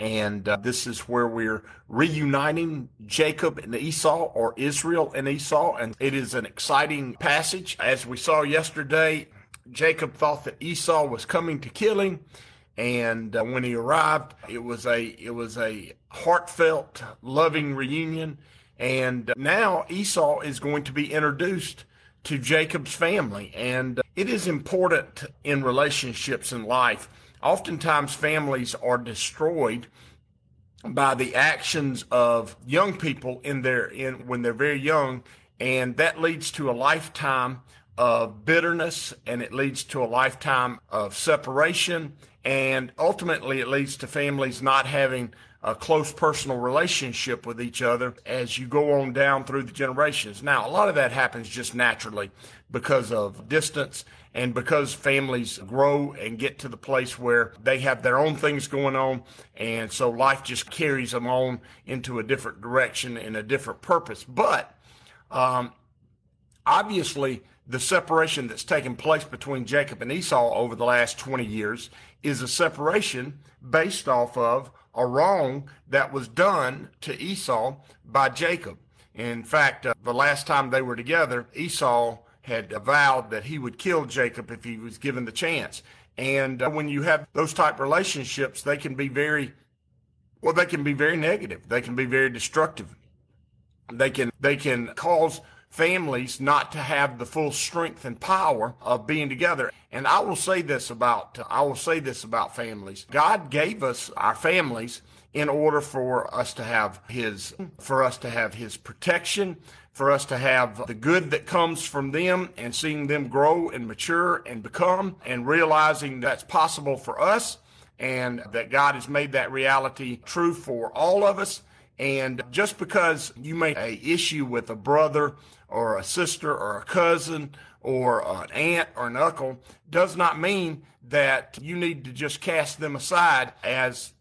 And uh, this is where we're reuniting Jacob and Esau or Israel and Esau. And it is an exciting passage. As we saw yesterday, Jacob thought that Esau was coming to kill him. And uh, when he arrived, it was a, it was a heartfelt, loving reunion. And now Esau is going to be introduced to Jacob's family. And it is important in relationships in life Oftentimes, families are destroyed by the actions of young people in their in when they're very young, and that leads to a lifetime of bitterness, and it leads to a lifetime of separation, and ultimately, it leads to families not having a close personal relationship with each other as you go on down through the generations. Now, a lot of that happens just naturally because of distance and because families grow and get to the place where they have their own things going on. And so life just carries them on into a different direction and a different purpose. But, um, obviously, the separation that's taken place between Jacob and Esau over the last 20 years is a separation based off of a wrong that was done to Esau by Jacob. In fact, uh, the last time they were together, Esau had vowed that he would kill Jacob if he was given the chance. And uh, when you have those type relationships, they can be very, well, they can be very negative. They can be very destructive. They can, they can cause families not to have the full strength and power of being together. And I will say this about, I will say this about families. God gave us our families in order for us to have his, for us to have his protection, for us to have the good that comes from them and seeing them grow and mature and become and realizing that's possible for us and that God has made that reality true for all of us. And just because you make a issue with a brother or a sister or a cousin or an aunt or an uncle does not mean that you need to just cast them aside as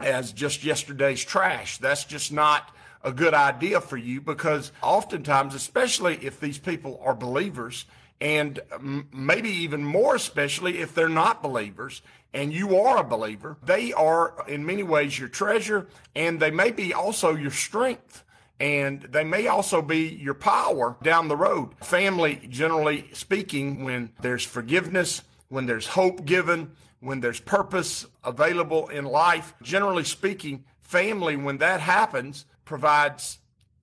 as just yesterday's trash. That's just not a good idea for you because oftentimes, especially if these people are believers, and maybe even more especially if they're not believers and you are a believer, they are in many ways your treasure and they may be also your strength and they may also be your power down the road. Family, generally speaking, when there's forgiveness, when there's hope given, when there's purpose available in life, generally speaking, family, when that happens, provides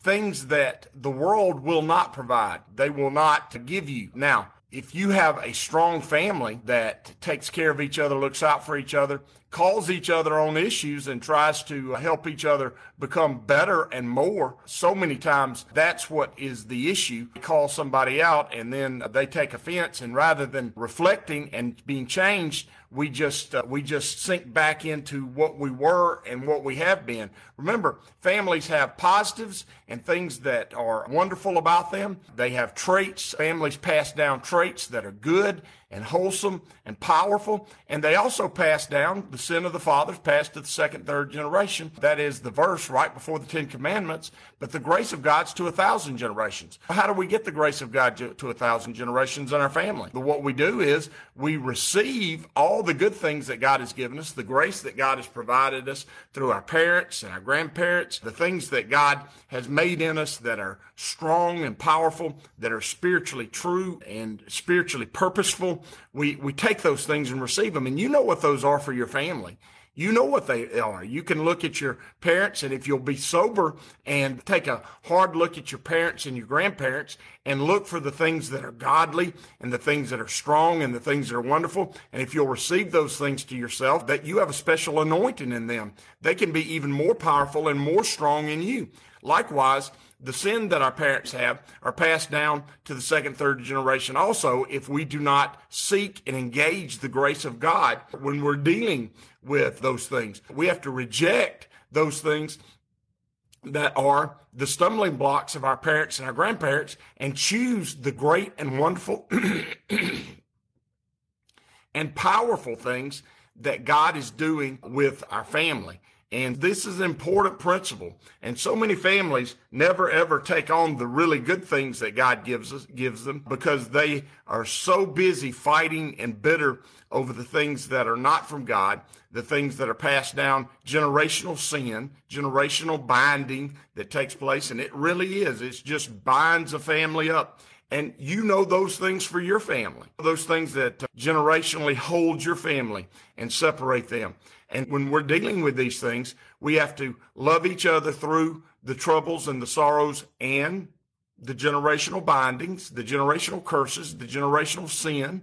things that the world will not provide. They will not give you. Now, if you have a strong family that takes care of each other, looks out for each other, calls each other on issues and tries to help each other become better and more, so many times that's what is the issue. You call somebody out and then they take offense and rather than reflecting and being changed, we just uh, we just sink back into what we were and what we have been. Remember, families have positives and things that are wonderful about them. They have traits. Families pass down traits that are good and wholesome and powerful. And they also pass down the sin of the fathers, passed to the second, third generation. That is the verse right before the Ten Commandments. But the grace of God's to a thousand generations. How do we get the grace of God to a thousand generations in our family? But what we do is we receive all the good things that God has given us, the grace that God has provided us through our parents and our grandparents, the things that God has made in us that are strong and powerful, that are spiritually true and spiritually purposeful. We, we take those things and receive them. And you know what those are for your family. You know what they are. You can look at your parents, and if you'll be sober and take a hard look at your parents and your grandparents and look for the things that are godly and the things that are strong and the things that are wonderful, and if you'll receive those things to yourself, that you have a special anointing in them, they can be even more powerful and more strong in you. Likewise, the sin that our parents have are passed down to the second, third generation also if we do not seek and engage the grace of God when we're dealing with those things. We have to reject those things that are the stumbling blocks of our parents and our grandparents and choose the great and wonderful and powerful things that God is doing with our family. And this is an important principle. And so many families never ever take on the really good things that God gives us, gives them because they are so busy fighting and bitter over the things that are not from God, the things that are passed down, generational sin, generational binding that takes place. And it really is. It just binds a family up. And you know those things for your family, those things that uh, generationally hold your family and separate them. And when we're dealing with these things, we have to love each other through the troubles and the sorrows and the generational bindings, the generational curses, the generational sin.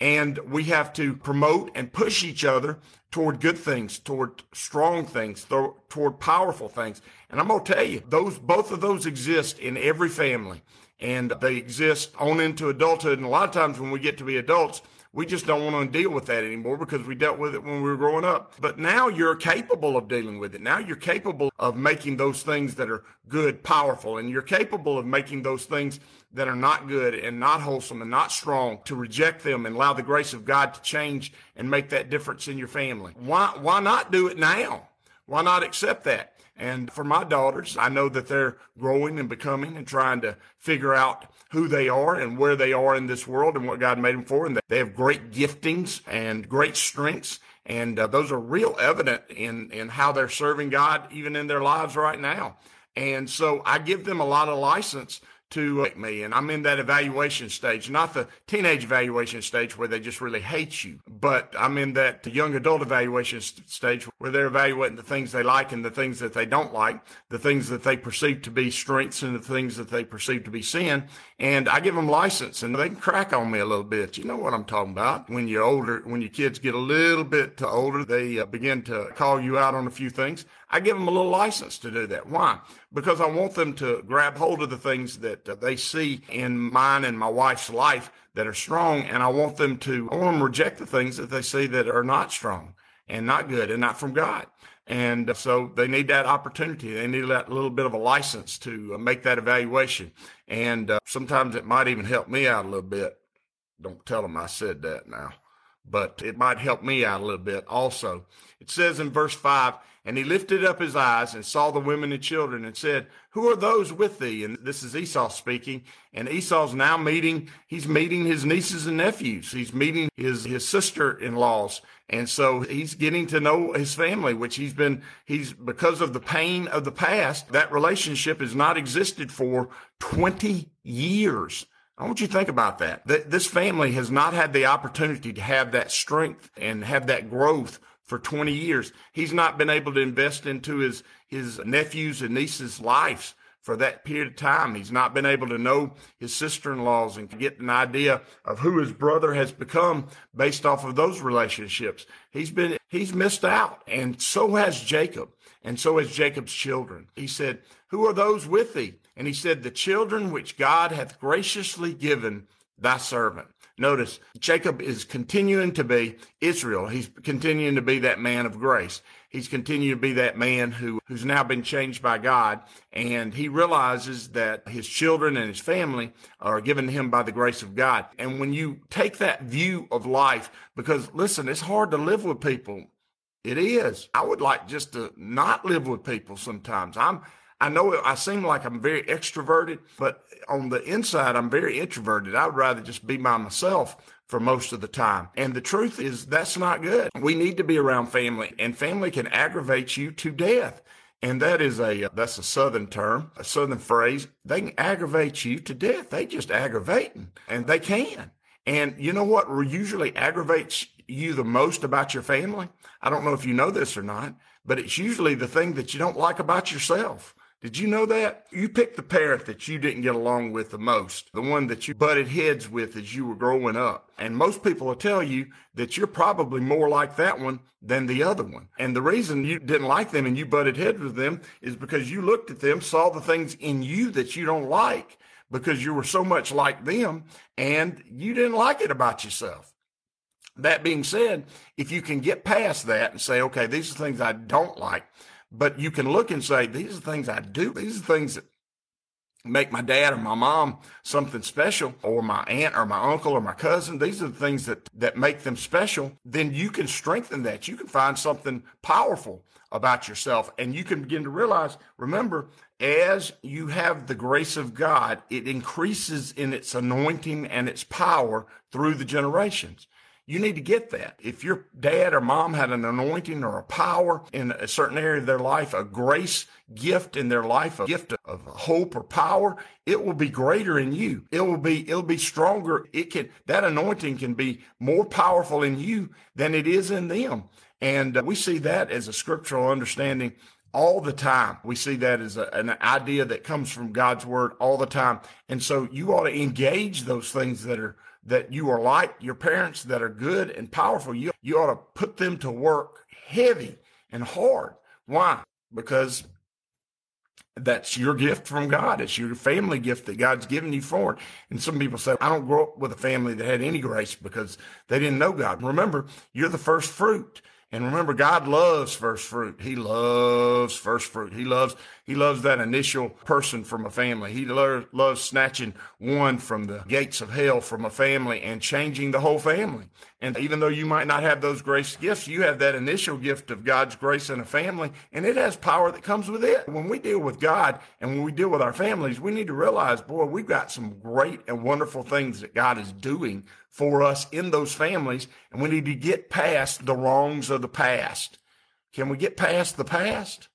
And we have to promote and push each other toward good things, toward strong things, toward powerful things. And I'm going to tell you, those, both of those exist in every family and they exist on into adulthood. And a lot of times when we get to be adults, we just don't want to deal with that anymore because we dealt with it when we were growing up. But now you're capable of dealing with it. Now you're capable of making those things that are good, powerful, and you're capable of making those things that are not good and not wholesome and not strong to reject them and allow the grace of God to change and make that difference in your family. Why, why not do it now? Why not accept that? And for my daughters, I know that they're growing and becoming and trying to figure out who they are and where they are in this world and what God made them for. And they have great giftings and great strengths. And uh, those are real evident in, in how they're serving God, even in their lives right now. And so I give them a lot of license to me. And I'm in that evaluation stage, not the teenage evaluation stage where they just really hate you, but I'm in that young adult evaluation stage where they're evaluating the things they like and the things that they don't like, the things that they perceive to be strengths and the things that they perceive to be sin. And I give them license and they can crack on me a little bit. You know what I'm talking about. When you're older, when your kids get a little bit older, they uh, begin to call you out on a few things. I give them a little license to do that. Why? Because I want them to grab hold of the things that they see in mine and my wife's life that are strong. And I want them to, I want them to reject the things that they see that are not strong and not good and not from God. And uh, so they need that opportunity. They need that little bit of a license to uh, make that evaluation. And uh, sometimes it might even help me out a little bit. Don't tell them I said that now, but it might help me out a little bit also. It says in verse five, and he lifted up his eyes and saw the women and children and said, Who are those with thee? And this is Esau speaking. And Esau's now meeting, he's meeting his nieces and nephews. He's meeting his, his sister in laws. And so he's getting to know his family, which he's been, he's, because of the pain of the past, that relationship has not existed for 20 years. I want you to think about that. This family has not had the opportunity to have that strength and have that growth for 20 years. He's not been able to invest into his, his nephews and nieces' lives for that period of time. He's not been able to know his sister-in-laws and get an idea of who his brother has become based off of those relationships. He's been, he's missed out. And so has Jacob. And so has Jacob's children. He said, who are those with thee? And he said, the children which God hath graciously given thy servant. Notice Jacob is continuing to be Israel. He's continuing to be that man of grace. He's continuing to be that man who, who's now been changed by God. And he realizes that his children and his family are given to him by the grace of God. And when you take that view of life, because listen, it's hard to live with people. It is. I would like just to not live with people sometimes. I'm, I know I seem like I'm very extroverted, but on the inside, I'm very introverted. I'd rather just be by myself for most of the time. And the truth is that's not good. We need to be around family and family can aggravate you to death. And that is a, uh, that's a Southern term, a Southern phrase. They can aggravate you to death. They just aggravating and they can. And you know what usually aggravates you the most about your family? I don't know if you know this or not, but it's usually the thing that you don't like about yourself. Did you know that? You picked the parent that you didn't get along with the most, the one that you butted heads with as you were growing up. And most people will tell you that you're probably more like that one than the other one. And the reason you didn't like them and you butted heads with them is because you looked at them, saw the things in you that you don't like because you were so much like them and you didn't like it about yourself. That being said, if you can get past that and say, okay, these are things I don't like, but you can look and say, these are things I do. These are things that make my dad or my mom something special or my aunt or my uncle or my cousin. These are the things that that make them special. Then you can strengthen that. You can find something powerful about yourself and you can begin to realize remember as you have the grace of God it increases in its anointing and its power through the generations you need to get that. If your dad or mom had an anointing or a power in a certain area of their life, a grace gift in their life, a gift of hope or power, it will be greater in you. It will be, it'll be stronger. It can, that anointing can be more powerful in you than it is in them. And uh, we see that as a scriptural understanding all the time. We see that as a, an idea that comes from God's word all the time. And so you ought to engage those things that are that you are like your parents that are good and powerful, you, you ought to put them to work heavy and hard. Why? Because that's your gift from God. It's your family gift that God's given you for. And some people say, I don't grow up with a family that had any grace because they didn't know God. Remember, you're the first fruit. And remember, God loves first fruit. He loves first fruit. He loves, he loves that initial person from a family. He lo- loves snatching one from the gates of hell from a family and changing the whole family. And even though you might not have those grace gifts, you have that initial gift of God's grace in a family, and it has power that comes with it. When we deal with God and when we deal with our families, we need to realize, boy, we've got some great and wonderful things that God is doing for us in those families, and we need to get past the wrongs of the past. Can we get past the past?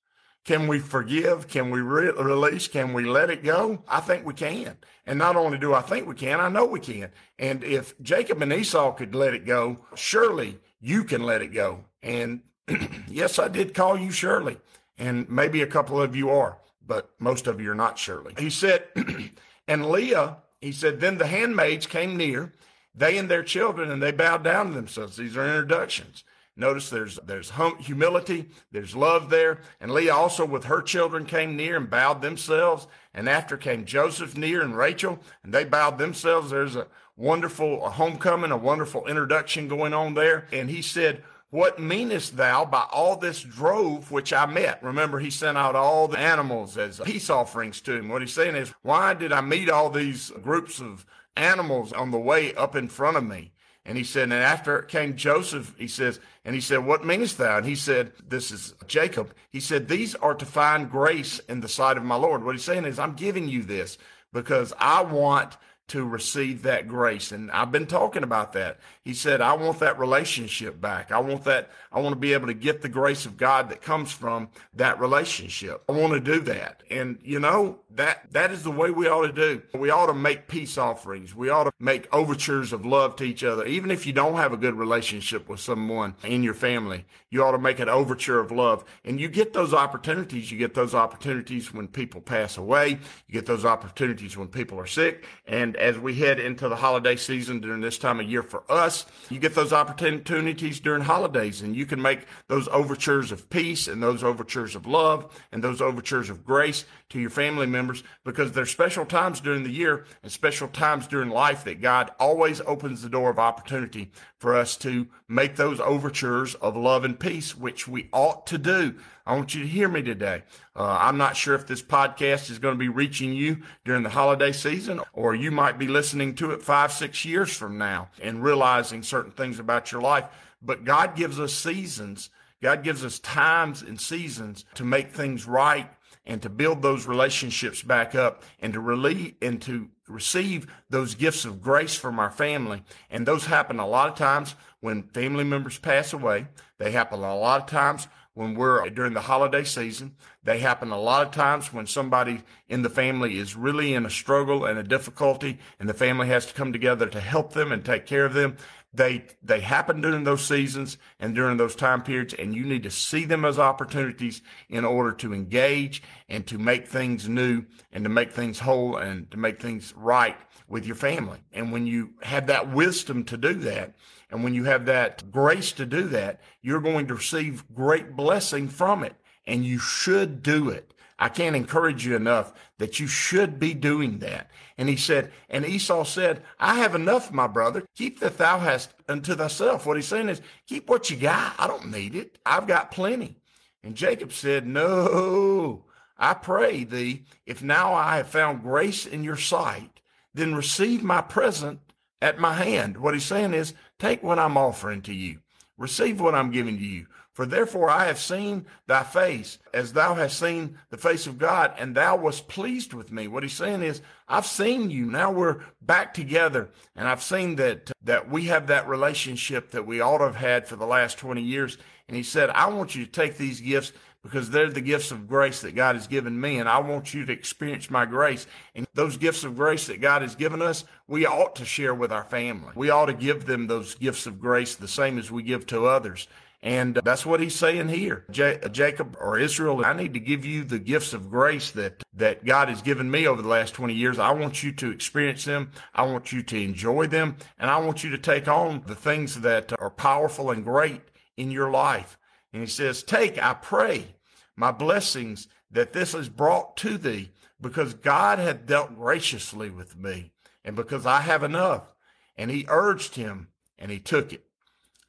Can we forgive? Can we re- release? Can we let it go? I think we can. And not only do I think we can, I know we can. And if Jacob and Esau could let it go, surely you can let it go. And yes, I did call you Shirley. And maybe a couple of you are, but most of you are not Shirley. He said, and Leah, he said, then the handmaids came near they and their children, and they bowed down to themselves. These are introductions. Notice there's there's hum, humility, there's love there, and Leah also with her children came near and bowed themselves. And after came Joseph near and Rachel, and they bowed themselves. There's a wonderful a homecoming, a wonderful introduction going on there. And he said, what meanest thou by all this drove which I met? Remember, he sent out all the animals as peace offerings to him. What he's saying is, why did I meet all these groups of animals on the way up in front of me. And he said, and after came Joseph, he says, and he said, what meanest thou? And he said, this is Jacob. He said, these are to find grace in the sight of my Lord. What he's saying is, I'm giving you this because I want to receive that grace. And I've been talking about that. He said, I want that relationship back. I want that. I want to be able to get the grace of God that comes from that relationship. I want to do that. And you know, that, that is the way we ought to do. We ought to make peace offerings. We ought to make overtures of love to each other. Even if you don't have a good relationship with someone in your family, you ought to make an overture of love. And you get those opportunities. You get those opportunities when people pass away. You get those opportunities when people are sick. And as we head into the holiday season during this time of year for us, you get those opportunities during holidays and you can make those overtures of peace and those overtures of love and those overtures of grace to your family members because there's special times during the year and special times during life that God always opens the door of opportunity for us to make those overtures of love and peace, which we ought to do. I want you to hear me today. Uh, I'm not sure if this podcast is going to be reaching you during the holiday season, or you might be listening to it five, six years from now and realizing certain things about your life. But God gives us seasons. God gives us times and seasons to make things right and to build those relationships back up and to relieve and to receive those gifts of grace from our family. And those happen a lot of times when family members pass away. They happen a lot of times when we're during the holiday season. They happen a lot of times when somebody in the family is really in a struggle and a difficulty, and the family has to come together to help them and take care of them. They they happen during those seasons and during those time periods, and you need to see them as opportunities in order to engage and to make things new and to make things whole and to make things right with your family. And when you have that wisdom to do that, and when you have that grace to do that, you're going to receive great blessing from it. And you should do it. I can't encourage you enough that you should be doing that. And he said, and Esau said, I have enough, my brother. Keep that thou hast unto thyself. What he's saying is, keep what you got. I don't need it. I've got plenty. And Jacob said, No, I pray thee, if now I have found grace in your sight, then receive my present at my hand. What he's saying is, take what I'm offering to you, receive what I'm giving to you. For therefore I have seen thy face as thou hast seen the face of God, and thou wast pleased with me. What he's saying is, I've seen you. Now we're back together, and I've seen that that we have that relationship that we ought to have had for the last 20 years. And he said, I want you to take these gifts because they're the gifts of grace that God has given me. And I want you to experience my grace. And those gifts of grace that God has given us, we ought to share with our family. We ought to give them those gifts of grace the same as we give to others. And uh, that's what he's saying here. J- uh, Jacob or Israel, I need to give you the gifts of grace that, that God has given me over the last 20 years. I want you to experience them. I want you to enjoy them. And I want you to take on the things that are powerful and great in your life. And he says, Take, I pray, my blessings that this is brought to thee because God hath dealt graciously with me and because I have enough. And he urged him and he took it.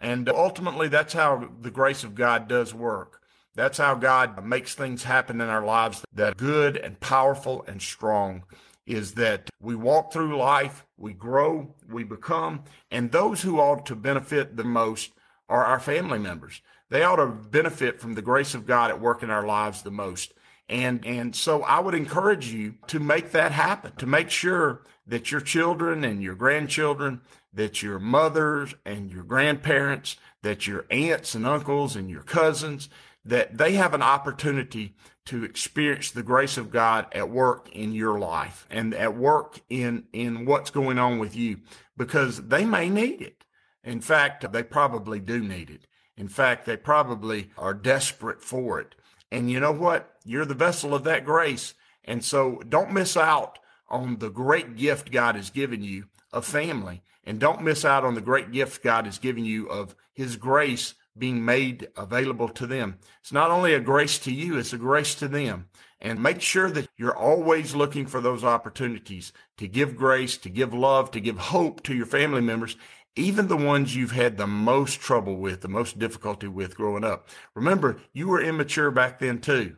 And ultimately, that's how the grace of God does work. That's how God makes things happen in our lives that good and powerful and strong is that we walk through life, we grow, we become, and those who ought to benefit the most are our family members they ought to benefit from the grace of God at work in our lives the most. And, and so I would encourage you to make that happen, to make sure that your children and your grandchildren, that your mothers and your grandparents, that your aunts and uncles and your cousins, that they have an opportunity to experience the grace of God at work in your life and at work in, in what's going on with you because they may need it. In fact, they probably do need it. In fact, they probably are desperate for it. And you know what? You're the vessel of that grace. And so don't miss out on the great gift God has given you of family. And don't miss out on the great gift God has given you of his grace being made available to them. It's not only a grace to you, it's a grace to them. And make sure that you're always looking for those opportunities to give grace, to give love, to give hope to your family members even the ones you've had the most trouble with, the most difficulty with growing up. Remember, you were immature back then too,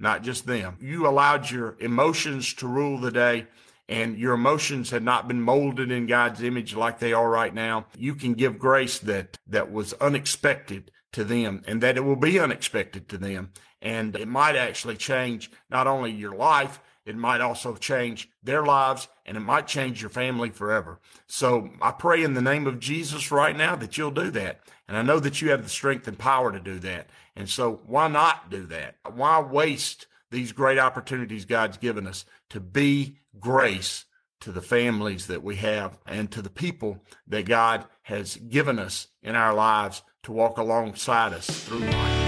not just them. You allowed your emotions to rule the day and your emotions had not been molded in God's image like they are right now. You can give grace that, that was unexpected to them and that it will be unexpected to them. And it might actually change not only your life, it might also change their lives and it might change your family forever. So I pray in the name of Jesus right now that you'll do that. And I know that you have the strength and power to do that. And so why not do that? Why waste these great opportunities God's given us to be grace to the families that we have and to the people that God has given us in our lives to walk alongside us through life.